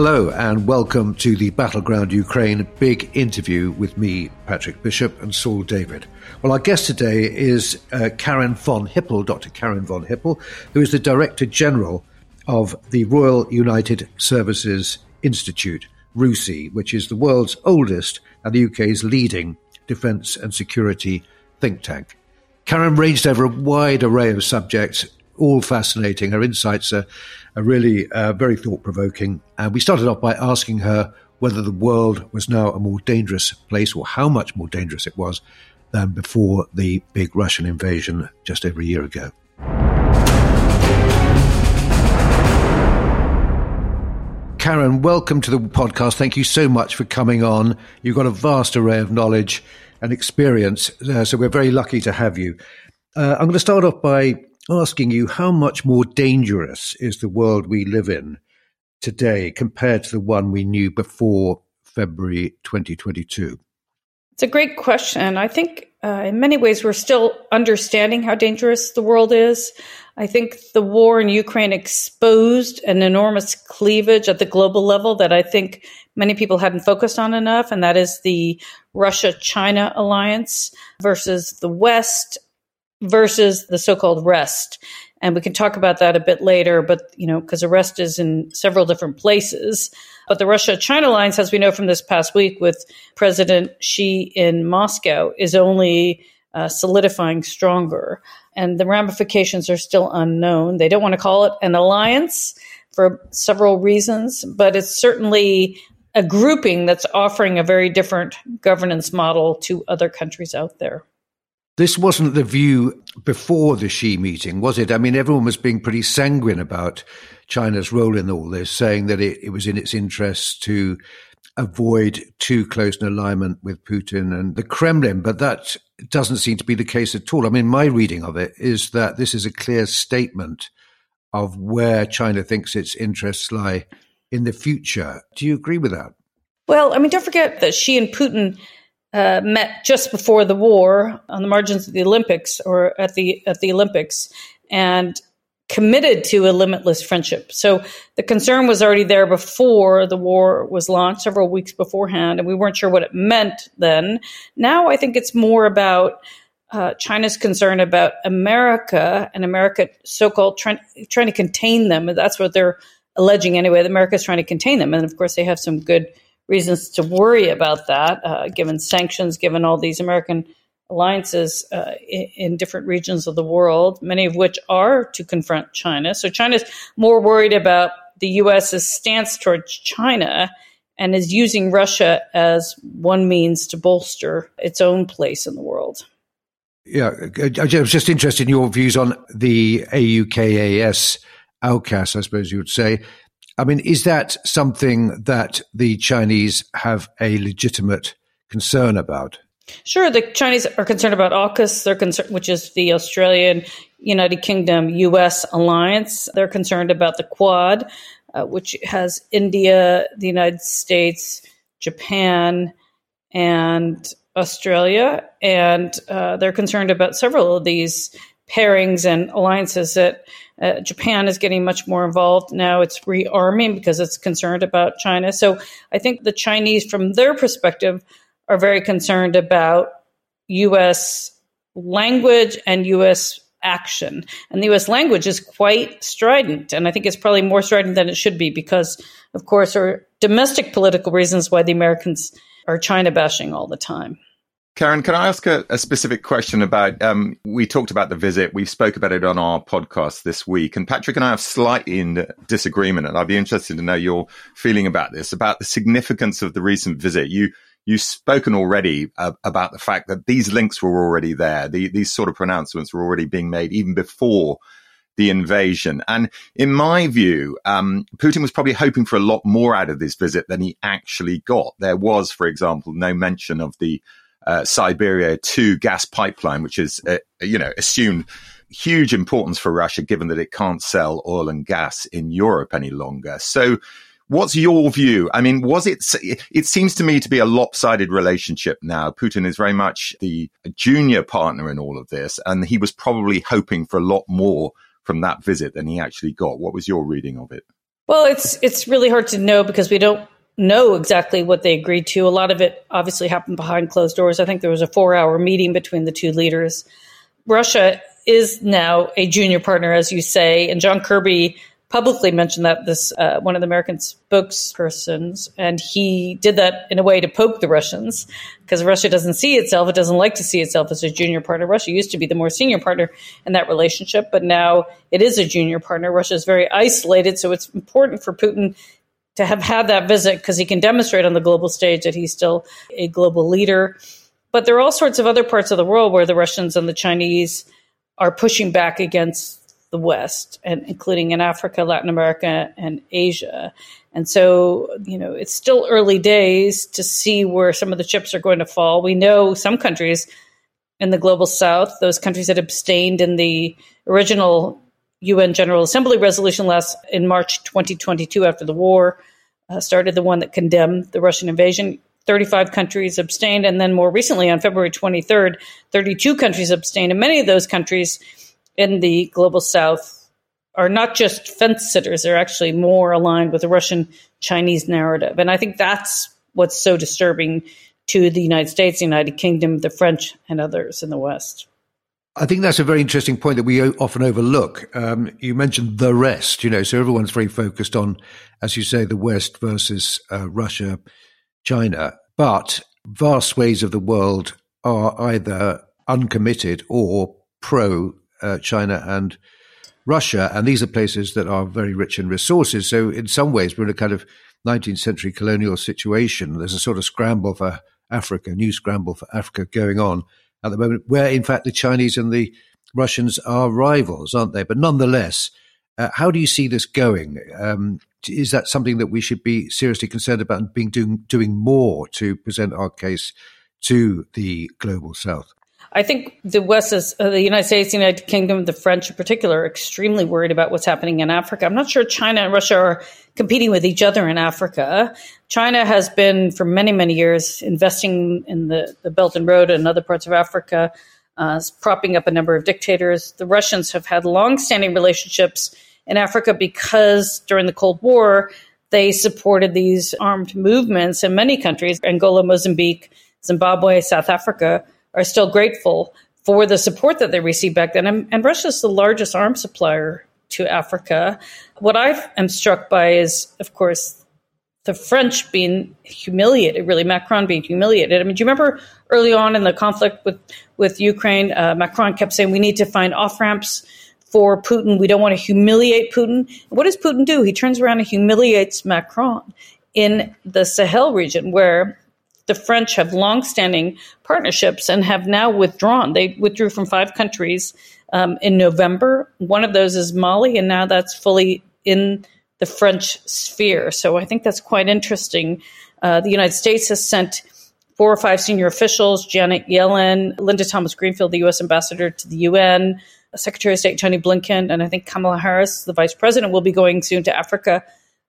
Hello and welcome to the Battleground Ukraine big interview with me, Patrick Bishop, and Saul David. Well, our guest today is uh, Karin von Hippel, Dr. Karin von Hippel, who is the Director General of the Royal United Services Institute, RUSI, which is the world's oldest and the UK's leading defence and security think tank. Karin ranged over a wide array of subjects, all fascinating. Her insights are, are really uh, very thought provoking. And we started off by asking her whether the world was now a more dangerous place or how much more dangerous it was than before the big Russian invasion just over a year ago. Karin, welcome to the podcast. Thank you so much for coming on. You've got a vast array of knowledge and experience, uh, so we're very lucky to have you. Uh, I'm going to start off by asking you how much more dangerous is the world we live in today compared to the one we knew before February 2022? It's a great question. I think uh, in many ways we're still understanding how dangerous the world is. I think the war in Ukraine exposed an enormous cleavage at the global level that I think many people hadn't focused on enough, and that is the Russia China alliance versus the West versus the so-called rest. And we can talk about that a bit later, but you know, because the rest is in several different places. But the Russia China alliance, as we know from this past week with President Xi in Moscow, is only uh, solidifying stronger. And the ramifications are still unknown. They don't want to call it an alliance for several reasons, but it's certainly a grouping that's offering a very different governance model to other countries out there. This wasn't the view before the Xi meeting, was it? I mean, everyone was being pretty sanguine about China's role in all this, saying that it, it was in its interest to avoid too close an alignment with Putin and the Kremlin. But that doesn't seem to be the case at all. I mean, my reading of it is that this is a clear statement of where China thinks its interests lie in the future. Do you agree with that? Well, I mean, don't forget that Xi and Putin uh, met just before the war on the margins of the Olympics or at the at the Olympics and committed to a limitless friendship. So the concern was already there before the war was launched, several weeks beforehand, and we weren't sure what it meant then. Now I think it's more about uh, China's concern about America and America so-called trying trying to contain them. That's what they're alleging anyway. That America is trying to contain them, and of course they have some good reasons to worry about that, uh, given sanctions, given all these American alliances uh, in, in, different regions of the world, many of which are to confront China. So China's more worried about the U.S.'s stance towards China and is using Russia as one means to bolster its own place in the world. Yeah, I was just interested in your views on the AUKAS, AUKUS, I suppose you would say. I mean, is that something that the Chinese have a legitimate concern about? Sure, the Chinese are concerned about AUKUS, they're concerned, which is the Australian, United Kingdom, U.S. alliance. They're concerned about the Quad, uh, which has India, the United States, Japan, and Australia, and uh, they're concerned about several of these pairings and alliances that uh, Japan is getting much more involved now. It's rearming because it's concerned about China. So I think the Chinese, from their perspective, are very concerned about U.S. language and U.S. action. And the U.S. language is quite strident. And I think it's probably more strident than it should be because, of course, there are domestic political reasons why the Americans are China bashing all the time. Karin, can I ask a, a specific question about? Um, we talked about the visit. We spoke about it on our podcast this week, and Patrick and I have slightly in disagreement, and I'd be interested to know your feeling about this, about the significance of the recent visit. You you've spoken already uh, about the fact that these links were already there. The, these sort of pronouncements were already being made even before the invasion. And in my view, um, Putin was probably hoping for a lot more out of this visit than he actually got. There was, for example, no mention of the uh, Siberia 2 gas pipeline, which is, uh, you know, assumed huge importance for Russia, given that it can't sell oil and gas in Europe any longer. So What's your view? I mean, was it, it seems to me to be a lopsided relationship now. Putin is very much the junior partner in all of this, and he was probably hoping for a lot more from that visit than he actually got. What was your reading of it? Well, it's it's really hard to know because we don't know exactly what they agreed to. A lot of it obviously happened behind closed doors. I think there was a 4-hour meeting between the two leaders. Russia is now a junior partner as you say, and John Kirby publicly mentioned that this uh, one of the American spokespersons, and he did that in a way to poke the Russians because Russia doesn't see itself, it doesn't like to see itself as a junior partner. Russia used to be the more senior partner in that relationship, but now it is a junior partner. Russia is very isolated, so it's important for Putin to have had that visit because he can demonstrate on the global stage that he's still a global leader. But there are all sorts of other parts of the world where the Russians and the Chinese are pushing back against the West, and including in Africa, Latin America, and Asia. And so, you know, it's still early days to see where some of the chips are going to fall. We know some countries in the global south, those countries that abstained in the original UN General Assembly resolution last in March 2022 after the war uh, started, the one that condemned the Russian invasion. 35 countries abstained. And then more recently, on February 23rd, 32 countries abstained. And many of those countries in the global south are not just fence sitters, they're actually more aligned with the Russian Chinese narrative. And I think that's what's so disturbing to the United States, the United Kingdom, the French, and others in the West. I think that's a very interesting point that we often overlook. Um, you mentioned the rest, you know, so everyone's very focused on, as you say, the West versus uh, Russia, China, but vast ways of the world are either uncommitted or pro uh, China and Russia, and these are places that are very rich in resources. So, in some ways, we're in a kind of 19th century colonial situation. There's a sort of scramble for Africa, new scramble for Africa going on at the moment, where in fact the Chinese and the Russians are rivals, aren't they? But nonetheless, uh, how do you see this going? Um, is that something that we should be seriously concerned about and being doing doing more to present our case to the global South? I think the West is uh, the United States, the United Kingdom, the French in particular, are extremely worried about what's happening in Africa. I'm not sure China and Russia are competing with each other in Africa. China has been for many, many years investing in the, the Belt and Road and other parts of Africa, uh, propping up a number of dictators. The Russians have had long-standing relationships in Africa because during the Cold War, they supported these armed movements in many countries, Angola, Mozambique, Zimbabwe, South Africa are still grateful for the support that they received back then. And, and Russia is the largest arms supplier to Africa. What I am struck by is, of course, the French being humiliated, really, Macron being humiliated. I mean, do you remember early on in the conflict with, with Ukraine, uh, Macron kept saying we need to find off ramps for Putin. We don't want to humiliate Putin. What does Putin do? He turns around and humiliates Macron in the Sahel region, where the French have long-standing partnerships and have now withdrawn. They withdrew from five countries um, in November. One of those is Mali, and now that's fully in the French sphere. So I think that's quite interesting. Uh, the United States has sent four or five senior officials: Janet Yellen, Linda Thomas Greenfield, the U.S. ambassador to the UN, Secretary of State Tony Blinken, and I think Kamala Harris, the Vice President, will be going soon to Africa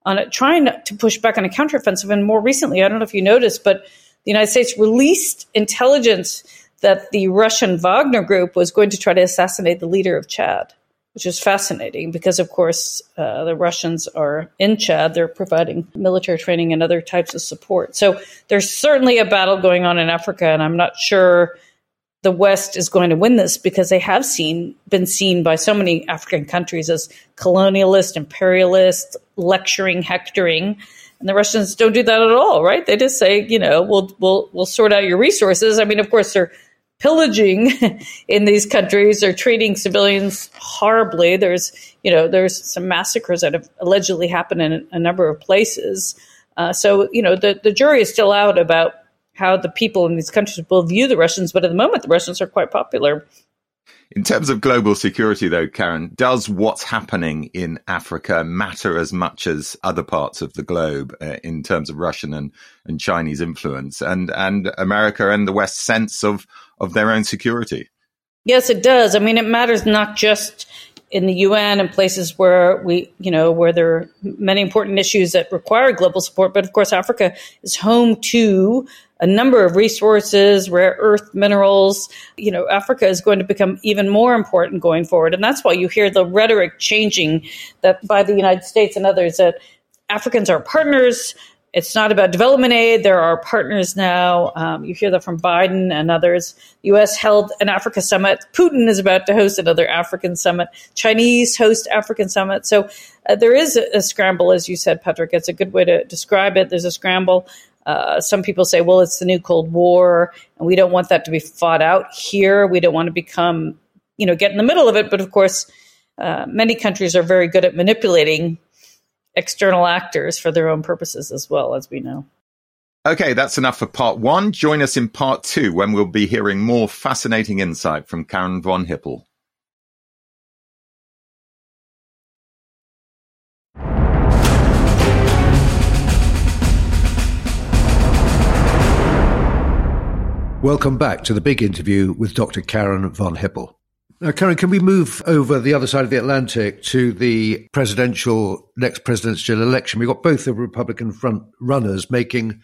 on it, trying to push back on a counteroffensive. And more recently, I don't know if you noticed, but the United States released intelligence that the Russian Wagner group was going to try to assassinate the leader of Chad, which is fascinating because, of course, uh, the Russians are in Chad. They're providing military training and other types of support. So there's certainly a battle going on in Africa, and I'm not sure the West is going to win this because they have seen been seen by so many African countries as colonialist, imperialist, lecturing, hectoring. And the Russians don't do that at all, right? They just say, you know, we'll we'll we'll sort out your resources. I mean, of course, they're pillaging in these countries. They're treating civilians horribly. There's, you know, there's some massacres that have allegedly happened in a number of places. Uh, so, you know, the the jury is still out about how the people in these countries will view the Russians. But at the moment, the Russians are quite popular. In terms of global security, though, Karin, does what's happening in Africa matter as much as other parts of the globe uh, in terms of Russian and, and Chinese influence and, and America and the West's sense of, of their own security? Yes, it does. I mean, it matters not just in the UN and places where we, you know, where there are many important issues that require global support, but of course, Africa is home to a number of resources, rare earth minerals. You know, Africa is going to become even more important going forward. And that's why you hear the rhetoric changing that by the United States and others that Africans are partners. It's not about development aid. There are partners now. Um, you hear that from Biden and others. The U.S. held an Africa summit. Putin is about to host another African summit. Chinese host African summit. So uh, there is a, a, scramble, as you said, Patrick. It's a good way to describe it. There's a scramble uh, some people say, well, it's the new Cold War, and we don't want that to be fought out here. We don't want to become, you know, get in the middle of it. But of course, uh, many countries are very good at manipulating external actors for their own purposes as well, as we know. Okay, that's enough for part one. Join us in part two when we'll be hearing more fascinating insight from Karin von Hippel. Welcome back to the big interview with Dr. Karin von Hippel. Now, Karin, can we move over the other side of the Atlantic to the presidential, next presidential election? We've got both the Republican front runners making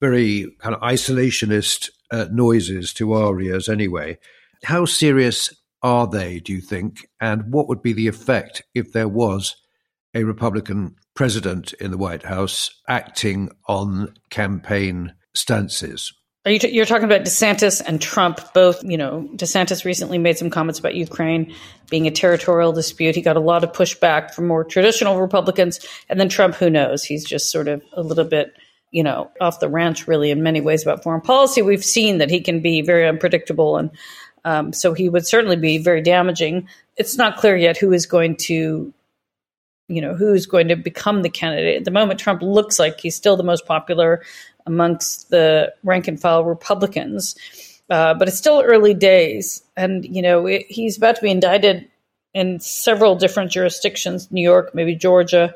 very kind of isolationist uh, noises to our ears anyway. How serious are they, do you think? And what would be the effect if there was a Republican president in the White House acting on campaign stances? Are you t- you're talking about DeSantis and Trump both, you know, DeSantis recently made some comments about Ukraine being a territorial dispute. He got a lot of pushback from more traditional Republicans. And then Trump, who knows? He's just sort of a little bit, you know, off the ranch really in many ways about foreign policy. We've seen that he can be very unpredictable. And um, so he would certainly be very damaging. It's not clear yet who is going to you know who's going to become the candidate at the moment trump looks like he's still the most popular amongst the rank and file Republicans. Uh, but it's still early days. And, you know, it, he's about to be indicted in several different jurisdictions New York, maybe Georgia.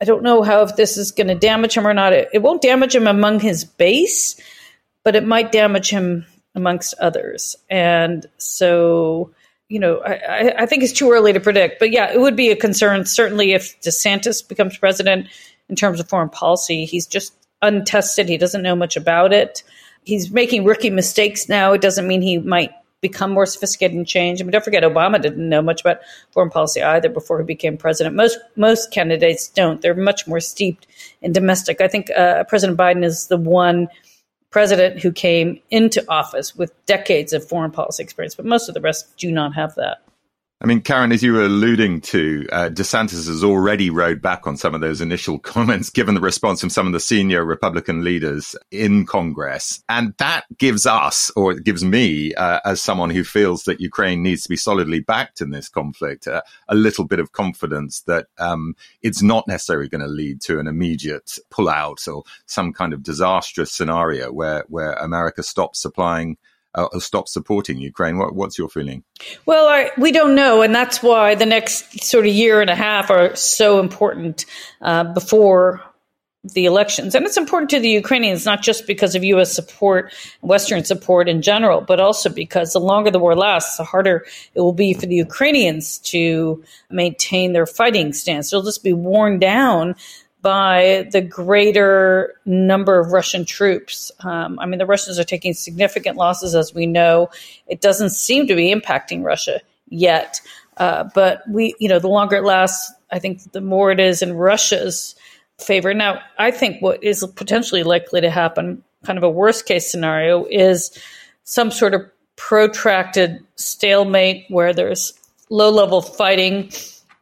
I don't know how if this is going to damage him or not. It, it won't damage him among his base, but it might damage him amongst others. And so, you know, I, I, think it's too early to predict. But yeah, it would be a concern, certainly, if DeSantis becomes president in terms of foreign policy. He's just untested. He doesn't know much about it. He's making rookie mistakes now. It doesn't mean he might become more sophisticated and change. I mean, don't forget, Obama didn't know much about foreign policy either before he became president. Most most candidates don't. They're much more steeped in domestic. I think uh, President Biden is the one president who came into office with decades of foreign policy experience, but most of the rest do not have that. I mean, Karin, as you were alluding to, uh, DeSantis has already rode back on some of those initial comments, given the response from some of the senior Republican leaders in Congress. And that gives us, or it gives me, uh, as someone who feels that Ukraine needs to be solidly backed in this conflict, uh, a little bit of confidence that um, it's not necessarily going to lead to an immediate pullout or some kind of disastrous scenario where, where America stops supplying uh, stop supporting Ukraine. What, what's your feeling? Well, I, we don't know, and that's why the next sort of year and a half are so important uh, before the elections. And it's important to the Ukrainians, not just because of U.S. support, Western support in general, but also because the longer the war lasts, the harder it will be for the Ukrainians to maintain their fighting stance. They'll just be worn down by the greater number of Russian troops. Um, I mean, the Russians are taking significant losses, as we know. It doesn't seem to be impacting Russia yet. Uh, but we, you know, the longer it lasts, I think the more it is in Russia's favor. Now, I think what is potentially likely to happen, kind of a worst case scenario, is some sort of protracted stalemate where there's low level fighting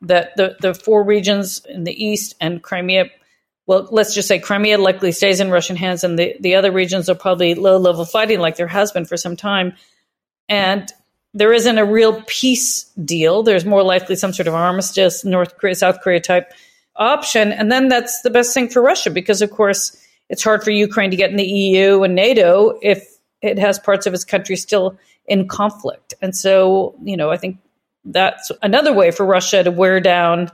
that the, the four regions in the east and Crimea, well, let's just say Crimea likely stays in Russian hands, and the, the other regions are probably low level fighting like there has been for some time. And there isn't a real peace deal. There's more likely some sort of armistice, North Korea, South Korea type option. And then that's the best thing for Russia because, of course, it's hard for Ukraine to get in the EU and NATO if it has parts of its country still in conflict. And so, you know, I think that's another way for Russia to wear down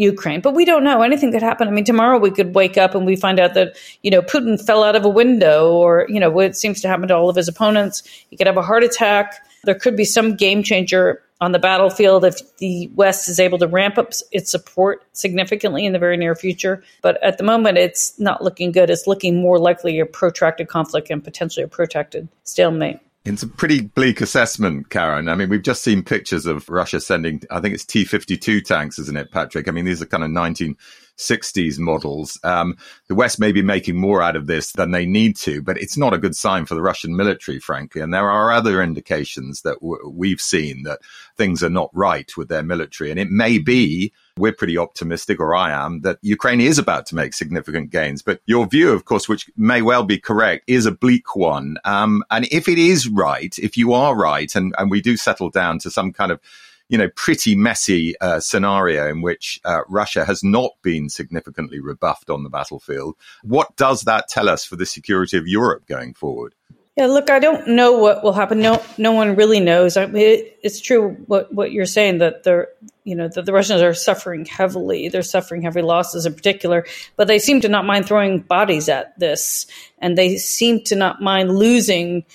Ukraine. But we don't know anything could happen. I mean, tomorrow we could wake up and we find out that, you know, Putin fell out of a window or, you know, what seems to happen to all of his opponents. He could have a heart attack. There could be some game changer on the battlefield if the West is able to ramp up its support significantly in the very near future. But at the moment, it's not looking good. It's looking more likely a protracted conflict and potentially a protracted stalemate. It's a pretty bleak assessment, Karin. I mean, we've just seen pictures of Russia sending, I think it's T 52 tanks, isn't it, Patrick? I mean, these are kind of 1960s models. Um, the West may be making more out of this than they need to, but it's not a good sign for the Russian military, frankly. And there are other indications that w- we've seen that things are not right with their military. And it may be we're pretty optimistic, or I am, that Ukraine is about to make significant gains. But your view, of course, which may well be correct, is a bleak one. Um, and if it is right, if you are right, and, and we do settle down to some kind of you know, pretty messy uh, scenario in which uh, Russia has not been significantly rebuffed on the battlefield. What does that tell us for the security of Europe going forward? Yeah, look, I don't know what will happen. No, no one really knows. I mean, it, it's true what what you're saying that the you know that the Russians are suffering heavily. They're suffering heavy losses in particular, but they seem to not mind throwing bodies at this, and they seem to not mind losing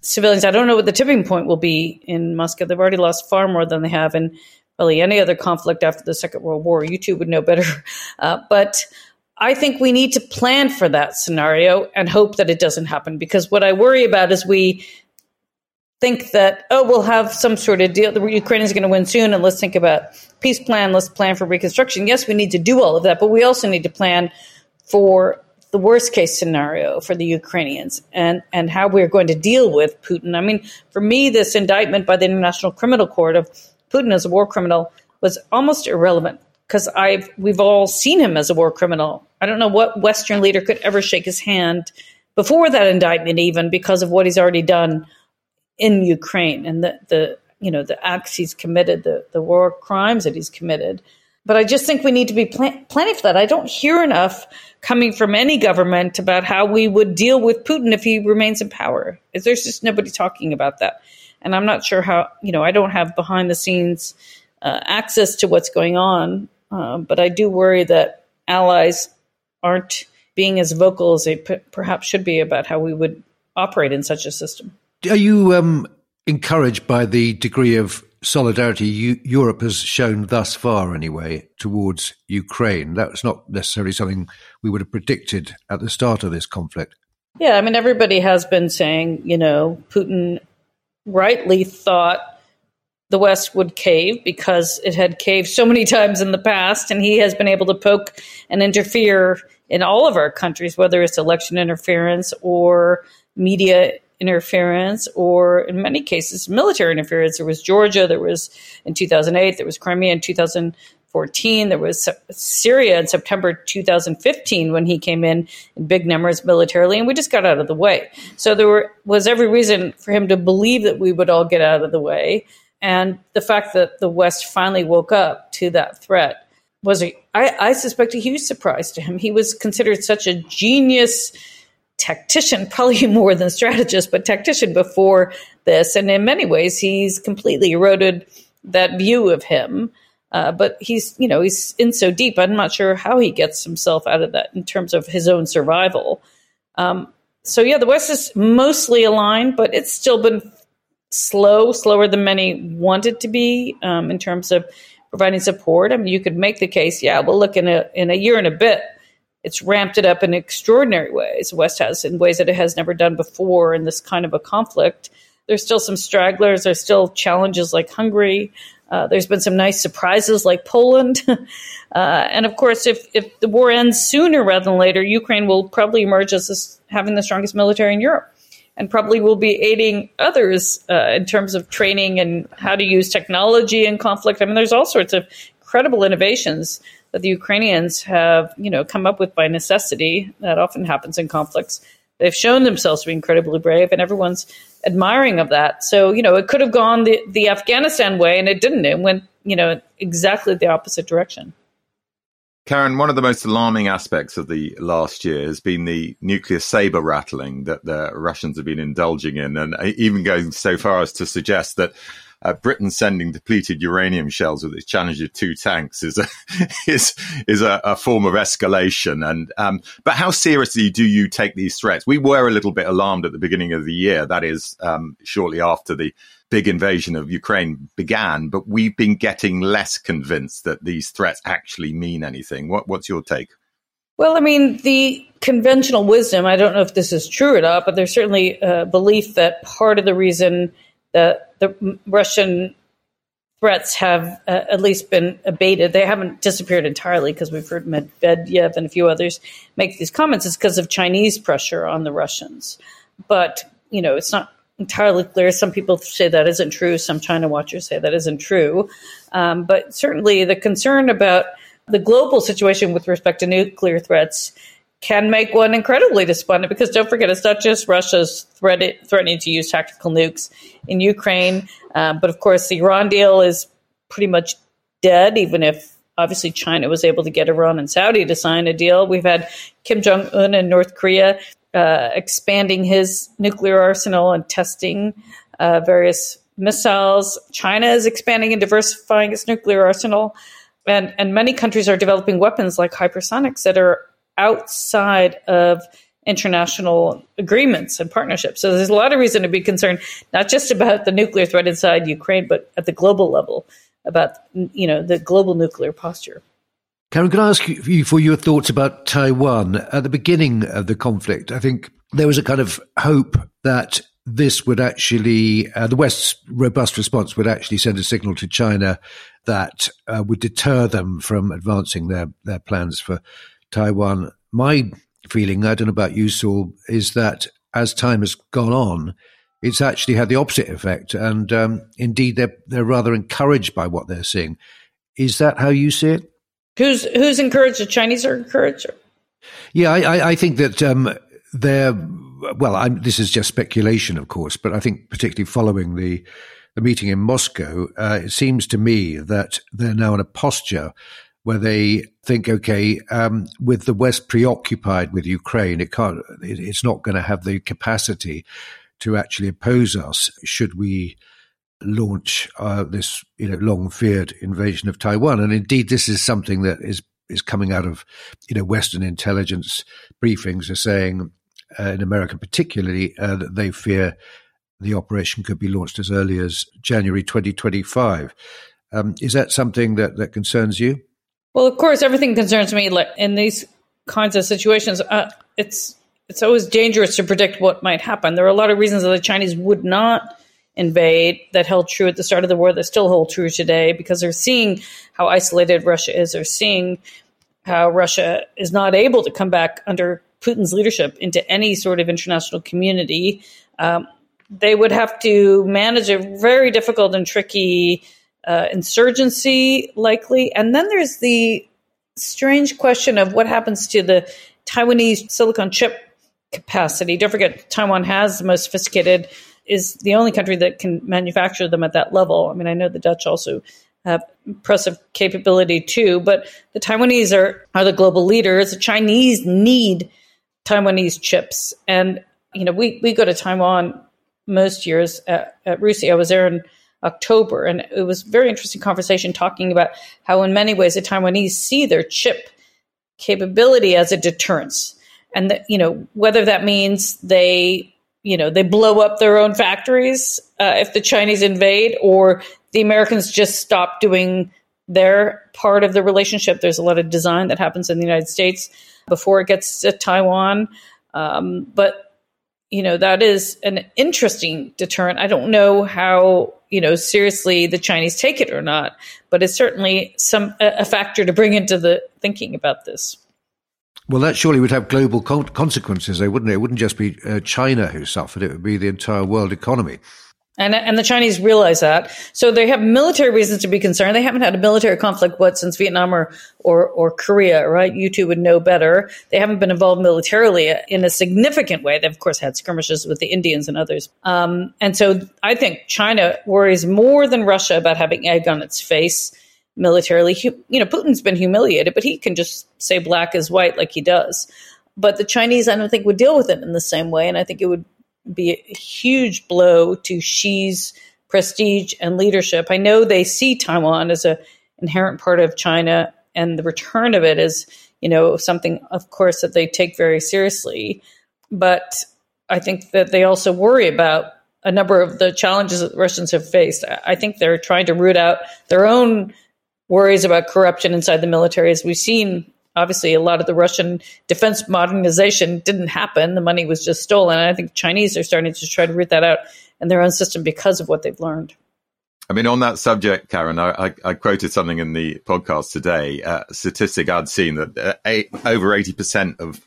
civilians. I don't know what the tipping point will be in Moscow. They've already lost far more than they have in really any other conflict after the Second World War. You two would know better, uh, but I think we need to plan for that scenario and hope that it doesn't happen. Because what I worry about is we think that oh we'll have some sort of deal the ukraine is going to win soon and let's think about peace plan let's plan for reconstruction yes we need to do all of that but we also need to plan for the worst case scenario for the ukrainians and and how we're going to deal with putin i mean for me this indictment by the international criminal court of putin as a war criminal was almost irrelevant because I've we've all seen him as a war criminal. I don't know what Western leader could ever shake his hand before that indictment, even because of what he's already done in Ukraine and the the you know the acts he's committed, the the war crimes that he's committed. But I just think we need to be plan- planning for that. I don't hear enough coming from any government about how we would deal with Putin if he remains in power. There's just nobody talking about that, and I'm not sure how. You know, I don't have behind the scenes uh, access to what's going on uh, but I do worry that allies aren't being as vocal as they p- perhaps should be about how we would operate in such a system. Are you um, encouraged by the degree of solidarity you, Europe has shown thus far, anyway, towards Ukraine? That's not necessarily something we would have predicted at the start of this conflict. Yeah, I mean, everybody has been saying, you know, Putin rightly thought the West would cave because it had caved so many times in the past, and he has been able to poke and interfere in all of our countries, whether it's election interference or media interference, or in many cases, military interference. There was Georgia, there was in 2008, there was Crimea in 2014, there was Syria in September 2015 when he came in in big numbers militarily, and we just got out of the way. So there were, was every reason for him to believe that we would all get out of the way. And the fact that the West finally woke up to that threat was, a, I, I suspect, a huge surprise to him. He was considered such a genius tactician, probably more than strategist, but tactician before this. And in many ways, he's completely eroded that view of him. Uh, but he's, you know, he's in so deep. I'm not sure how he gets himself out of that in terms of his own survival. Um, so yeah, the West is mostly aligned, but it's still been slow, slower than many wanted to be um, in terms of providing support. I mean, you could make the case, yeah, well, look, in a, in a year and a bit, it's ramped it up in extraordinary ways. West has in ways that it has never done before in this kind of a conflict. There's still some stragglers. There's still challenges like Hungary. Uh, there's been some nice surprises like Poland. uh, and of course, if, if the war ends sooner rather than later, Ukraine will probably emerge as this, having the strongest military in Europe and probably will be aiding others uh, in terms of training and how to use technology in conflict. I mean, there's all sorts of incredible innovations that the Ukrainians have, you know, come up with by necessity. That often happens in conflicts. They've shown themselves to be incredibly brave, and everyone's admiring of that. So, you know, it could have gone the, the Afghanistan way, and it didn't. It went, you know, exactly the opposite direction. Karin, one of the most alarming aspects of the last year has been the nuclear saber rattling that the Russians have been indulging in, and even going so far as to suggest that uh, Britain sending depleted uranium shells with its Challenger two tanks is a is is a, a form of escalation. And um, but how seriously do you take these threats? We were a little bit alarmed at the beginning of the year. That is um, shortly after the big invasion of Ukraine began, but we've been getting less convinced that these threats actually mean anything. What, what's your take? Well, I mean, the conventional wisdom, I don't know if this is true or not, but there's certainly a belief that part of the reason that the Russian threats have uh, at least been abated. They haven't disappeared entirely because we've heard Medvedev and a few others make these comments. It's because of Chinese pressure on the Russians. But, you know, it's not entirely clear. Some people say that isn't true. Some China watchers say that isn't true. Um, but certainly the concern about the global situation with respect to nuclear threats can make one incredibly despondent because don't forget, it's not just Russia's threat- threatening to use tactical nukes in Ukraine, um, but of course, the Iran deal is pretty much dead, even if obviously China was able to get Iran and Saudi to sign a deal. We've had Kim Jong un in North Korea uh, expanding his nuclear arsenal and testing uh, various missiles. China is expanding and diversifying its nuclear arsenal. And, and many countries are developing weapons like hypersonics that are outside of international agreements and partnerships. So there's a lot of reason to be concerned, not just about the nuclear threat inside Ukraine, but at the global level about you know the global nuclear posture. Karin, can I ask you for your thoughts about Taiwan? At the beginning of the conflict, I think there was a kind of hope that this would actually, uh, the West's robust response would actually send a signal to China that uh, would deter them from advancing their, their plans for Taiwan. My feeling, I don't know about you, Saul, is that as time has gone on, it's actually had the opposite effect. And um, indeed, they're, they're rather encouraged by what they're seeing. Is that how you see it? Who's, who's encouraged? The Chinese are encouraged? Yeah, I, I think that um, they're, well, I'm, this is just speculation, of course, but I think particularly following the, the meeting in Moscow, uh, it seems to me that they're now in a posture where they think, okay, um, with the West preoccupied with Ukraine, it can't, it, it's not going to have the capacity to actually oppose us should we launch uh, this, you know, long feared invasion of Taiwan. And indeed, this is something that is is coming out of, you know, Western intelligence briefings are saying, uh, in America particularly, uh, that they fear the operation could be launched as early as January 2025. Um, is that something that, that concerns you? Well, of course, everything concerns me. In these kinds of situations, uh, it's it's always dangerous to predict what might happen. There are a lot of reasons that the Chinese would not invade that held true at the start of the war that still hold true today because they're seeing how isolated Russia is. They're seeing how Russia is not able to come back under Putin's leadership into any sort of international community. Um, they would have to manage a very difficult and tricky uh, insurgency, likely. And then there's the strange question of what happens to the Taiwanese silicon chip capacity. Don't forget, Taiwan has the most sophisticated, is the only country that can manufacture them at that level. I mean, I know the Dutch also have impressive capability too, but the Taiwanese are, are the global leaders. The Chinese need Taiwanese chips. And, you know, we, we go to Taiwan most years at, at RUSI. I was there in October. And it was very interesting conversation talking about how, in many ways, the Taiwanese see their chip capability as a deterrence. And, that, you know, whether that means they, you know, they blow up their own factories uh, if the Chinese invade or the Americans just stop doing they're part of the relationship. There's a lot of design that happens in the United States before it gets to Taiwan. Um, but you know that is an interesting deterrent. I don't know how you know seriously the Chinese take it or not, but it's certainly some a factor to bring into the thinking about this. Well, that surely would have global consequences, though, wouldn't it? It wouldn't just be uh, China who suffered; it would be the entire world economy. And, and the Chinese realize that. So they have military reasons to be concerned. They haven't had a military conflict, what, since Vietnam or, or, or Korea, right? You two would know better. They haven't been involved militarily in a significant way. They've, of course, had skirmishes with the Indians and others. Um, and so I think China worries more than Russia about having egg on its face militarily. You know, Putin's been humiliated, but he can just say black is white like he does. But the Chinese, I don't think, would deal with it in the same way. And I think it would be a huge blow to Xi's prestige and leadership. I know they see Taiwan as an inherent part of China, and the return of it is, you know, something, of course, that they take very seriously. But I think that they also worry about a number of the challenges that the Russians have faced. I think they're trying to root out their own worries about corruption inside the military, as we've seen obviously a lot of the Russian defense modernization didn't happen. The money was just stolen. And I think Chinese are starting to try to root that out in their own system because of what they've learned. I mean, on that subject, Karin, I, I, I quoted something in the podcast today, uh, a statistic I'd seen that uh, eight, over 80% of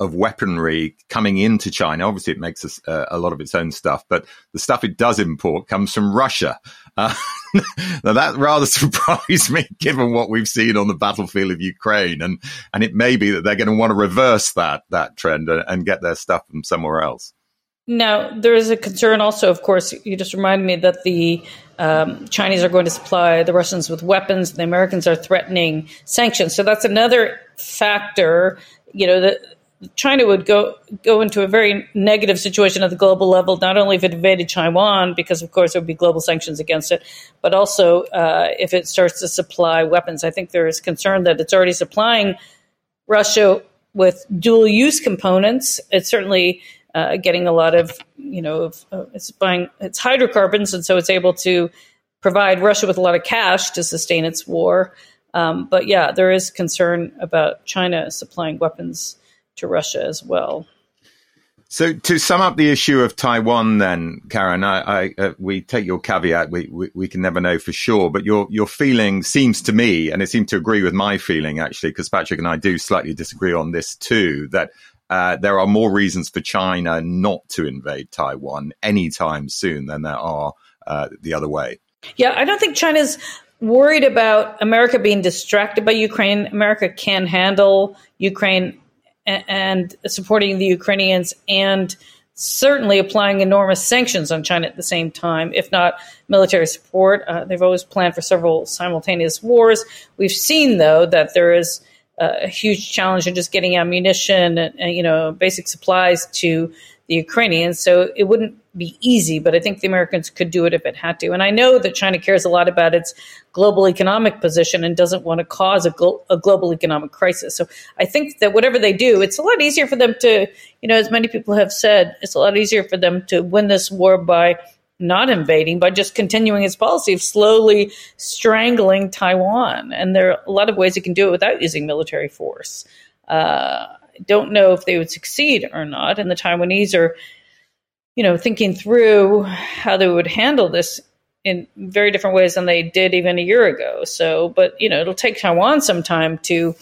of weaponry coming into China. Obviously, it makes a, uh, a lot of its own stuff, but the stuff it does import comes from Russia. Uh, now that rather surprised me, given what we've seen on the battlefield of Ukraine, and and it may be that they're going to want to reverse that that trend and, and get their stuff from somewhere else. Now, there is a concern also, of course, you just reminded me that the um, Chinese are going to supply the Russians with weapons, and the Americans are threatening sanctions. So that's another factor, you know, that China would go go into a very negative situation at the global level, not only if it invaded Taiwan, because of course there would be global sanctions against it, but also uh, if it starts to supply weapons. I think there is concern that it's already supplying Russia with dual use components. It's certainly uh, getting a lot of, you know, uh, it's buying it's hydrocarbons, and so it's able to provide Russia with a lot of cash to sustain its war. Um, but yeah, there is concern about China supplying weapons to Russia as well. So to sum up the issue of Taiwan, then, Karin, I, I uh, we take your caveat. We, we, we can never know for sure, but your your feeling seems to me, and it seemed to agree with my feeling actually, because Patrick and I do slightly disagree on this too. That uh, there are more reasons for China not to invade Taiwan anytime soon than there are uh, the other way. Yeah, I don't think China's worried about America being distracted by Ukraine. America can handle Ukraine and supporting the Ukrainians and certainly applying enormous sanctions on China at the same time, if not military support. Uh, they've always planned for several simultaneous wars. We've seen, though, that there is a huge challenge in just getting ammunition and, and you know basic supplies to the Ukrainians. So it wouldn't be easy, but I think the Americans could do it if it had to. And I know that China cares a lot about its global economic position and doesn't want to cause a, glo- a global economic crisis. So I think that whatever they do, it's a lot easier for them to, you know, as many people have said, it's a lot easier for them to win this war by not invading, by just continuing its policy of slowly strangling Taiwan. And there are a lot of ways you can do it without using military force. Uh, don't know if they would succeed or not. And the Taiwanese are, you know, thinking through how they would handle this in very different ways than they did even a year ago. So, but you know, it'll take Taiwan some time to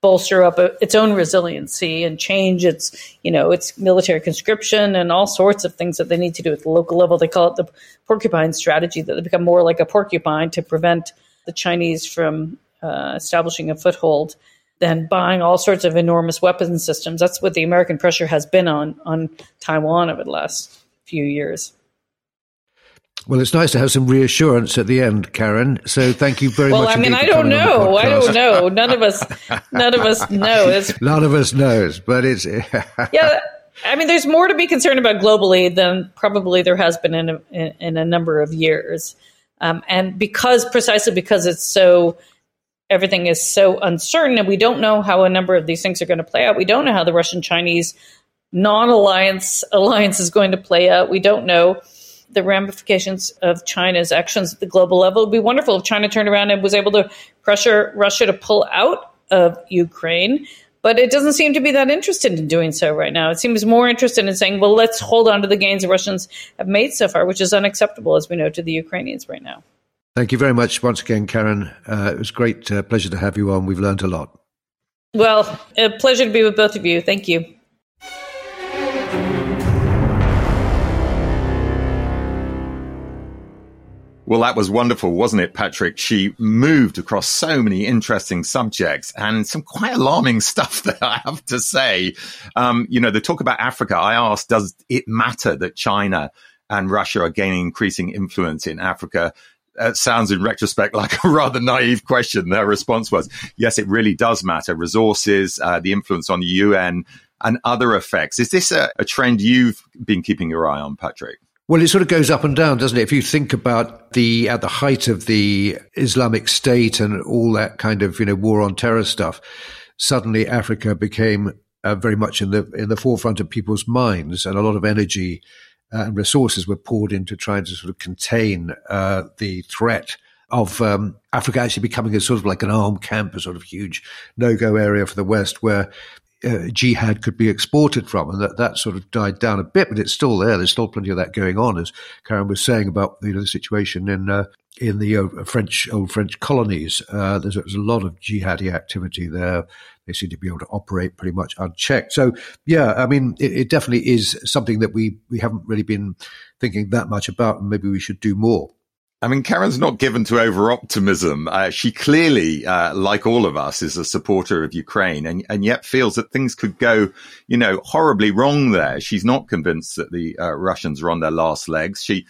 bolster up a, its own resiliency and change its, you know, its military conscription and all sorts of things that they need to do at the local level. They call it the porcupine strategy that they become more like a porcupine to prevent the Chinese from uh, establishing a foothold than buying all sorts of enormous weapons systems. That's what the American pressure has been on on Taiwan over the last few years. Well, it's nice to have some reassurance at the end, Karin. So thank you very well, much. Well, I mean, I don't know. I don't know. None of us, none of us know. It's, none of us knows, but it's yeah. I mean, there's more to be concerned about globally than probably there has been in a, in, in a number of years, um, and because precisely because it's so everything is so uncertain and we don't know how a number of these things are going to play out. We don't know how the Russian Chinese non alliance alliance is going to play out. We don't know the ramifications of China's actions at the global level. It would be wonderful if China turned around and was able to pressure Russia to pull out of Ukraine. But it doesn't seem to be that interested in doing so right now. It seems more interested in saying, well, let's hold on to the gains the Russians have made so far, which is unacceptable, as we know, to the Ukrainians right now. Thank you very much once again, Karin. Uh, it was a great uh, pleasure to have you on. We've learned a lot. Well, a pleasure to be with both of you. Thank you. Well, that was wonderful, wasn't it, Patrick? She moved across so many interesting subjects and some quite alarming stuff that I have to say. Um, you know, the talk about Africa, I asked, does it matter that China and Russia are gaining increasing influence in Africa? Sounds in retrospect like a rather naive question. Their response was, yes, it really does matter. Resources, uh, the influence on the UN, and other effects. Is this a, a trend you've been keeping your eye on, Patrick? Well, it sort of goes up and down, doesn't it? If you think about the at the height of the Islamic State and all that kind of you know war on terror stuff, suddenly Africa became uh, very much in the in the forefront of people's minds, and a lot of energy and resources were poured into trying to sort of contain uh, the threat of um, Africa actually becoming a sort of like an armed camp, a sort of huge no-go area for the West, where uh, jihad could be exported from, and that, that sort of died down a bit, but it's still there. There's still plenty of that going on, as Karin was saying about you know, the situation in uh, in the uh, French old French colonies. Uh, there's, there's, a lot of jihadi activity there. They seem to be able to operate pretty much unchecked. So, yeah, I mean, it, it definitely is something that we we haven't really been thinking that much about, and maybe we should do more. I mean, Karin's not given to over optimism. Uh, she clearly, uh, like all of us, is a supporter of Ukraine and, and yet feels that things could go, you know, horribly wrong there. She's not convinced that the uh, Russians are on their last legs. She,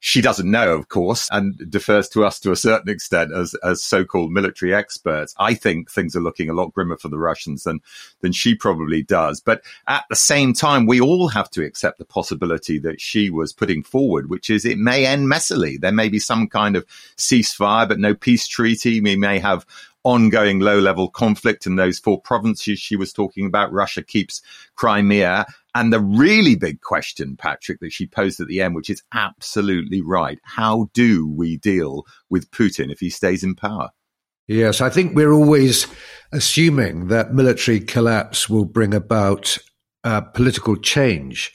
she doesn't know, of course, and defers to us to a certain extent as, as so-called military experts. I think things are looking a lot grimmer for the Russians than, than she probably does. But at the same time, we all have to accept the possibility that she was putting forward, which is it may end messily. There may be some kind of ceasefire, but no peace treaty. We may have ongoing low level conflict in those four provinces she was talking about. Russia keeps Crimea. And the really big question, Patrick, that she posed at the end, which is absolutely right. How do we deal with Putin if he stays in power? Yes, I think we're always assuming that military collapse will bring about uh, political change.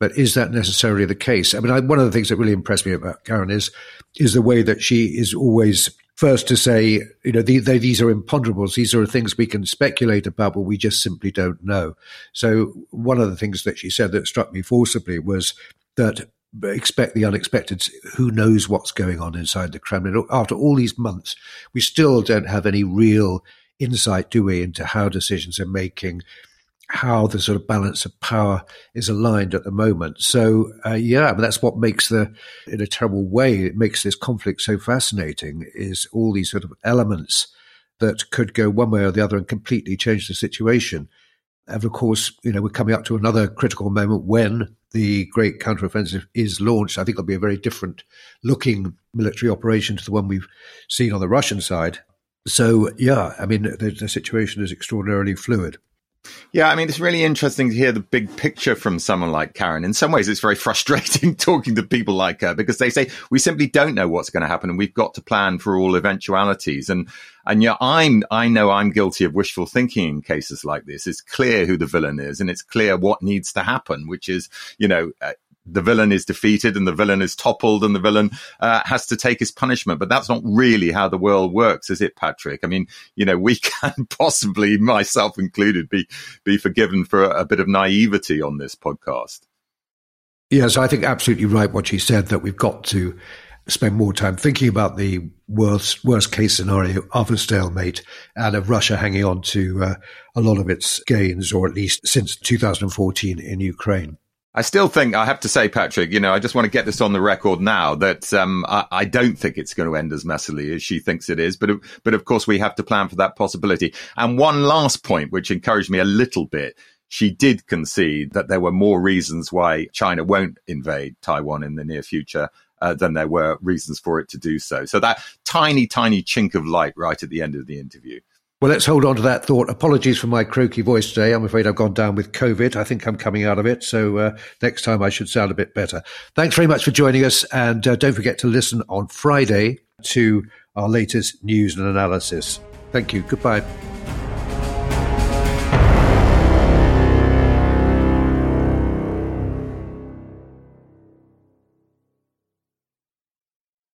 But is that necessarily the case? I mean, I, one of the things that really impressed me about Karin is is the way that she is always first to say, you know, the, the, these are imponderables. These are things we can speculate about, but we just simply don't know. So one of the things that she said that struck me forcibly was that expect the unexpected. Who knows what's going on inside the Kremlin? After all these months, we still don't have any real insight, do we, into how decisions are making how the sort of balance of power is aligned at the moment. So, uh, yeah, but that's what makes the, in a terrible way, it makes this conflict so fascinating is all these sort of elements that could go one way or the other and completely change the situation. And of course, you know, we're coming up to another critical moment when the great counteroffensive is launched. I think it'll be a very different looking military operation to the one we've seen on the Russian side. So, yeah, I mean, the, the situation is extraordinarily fluid. Yeah, I mean, it's really interesting to hear the big picture from someone like Karin. In some ways, it's very frustrating talking to people like her because they say we simply don't know what's going to happen, and we've got to plan for all eventualities. And and yeah, I'm I know I'm guilty of wishful thinking in cases like this. It's clear who the villain is, and it's clear what needs to happen, which is you know uh, the villain is defeated and the villain is toppled and the villain uh, has to take his punishment. But that's not really how the world works, is it, Patrick? I mean, you know, we can possibly, myself included, be be forgiven for a, a bit of naivety on this podcast. Yes, I think absolutely right what she said that we've got to spend more time thinking about the worst worst case scenario of a stalemate and of Russia hanging on to uh, a lot of its gains, or at least since 2014 in Ukraine. I still think I have to say, Patrick. You know, I just want to get this on the record now that um, I, I, don't think it's going to end as messily as she thinks it is. But but of course, we have to plan for that possibility. And one last point, which encouraged me a little bit, she did concede that there were more reasons why China won't invade Taiwan in the near future. Uh, than there were reasons for it to do so. So that tiny, tiny chink of light right at the end of the interview. Well, let's hold on to that thought. Apologies for my croaky voice today. I'm afraid I've gone down with COVID. I think I'm coming out of it. So uh, next time I should sound a bit better. Thanks very much for joining us. And uh, don't forget to listen on Friday to our latest news and analysis. Thank you. Goodbye.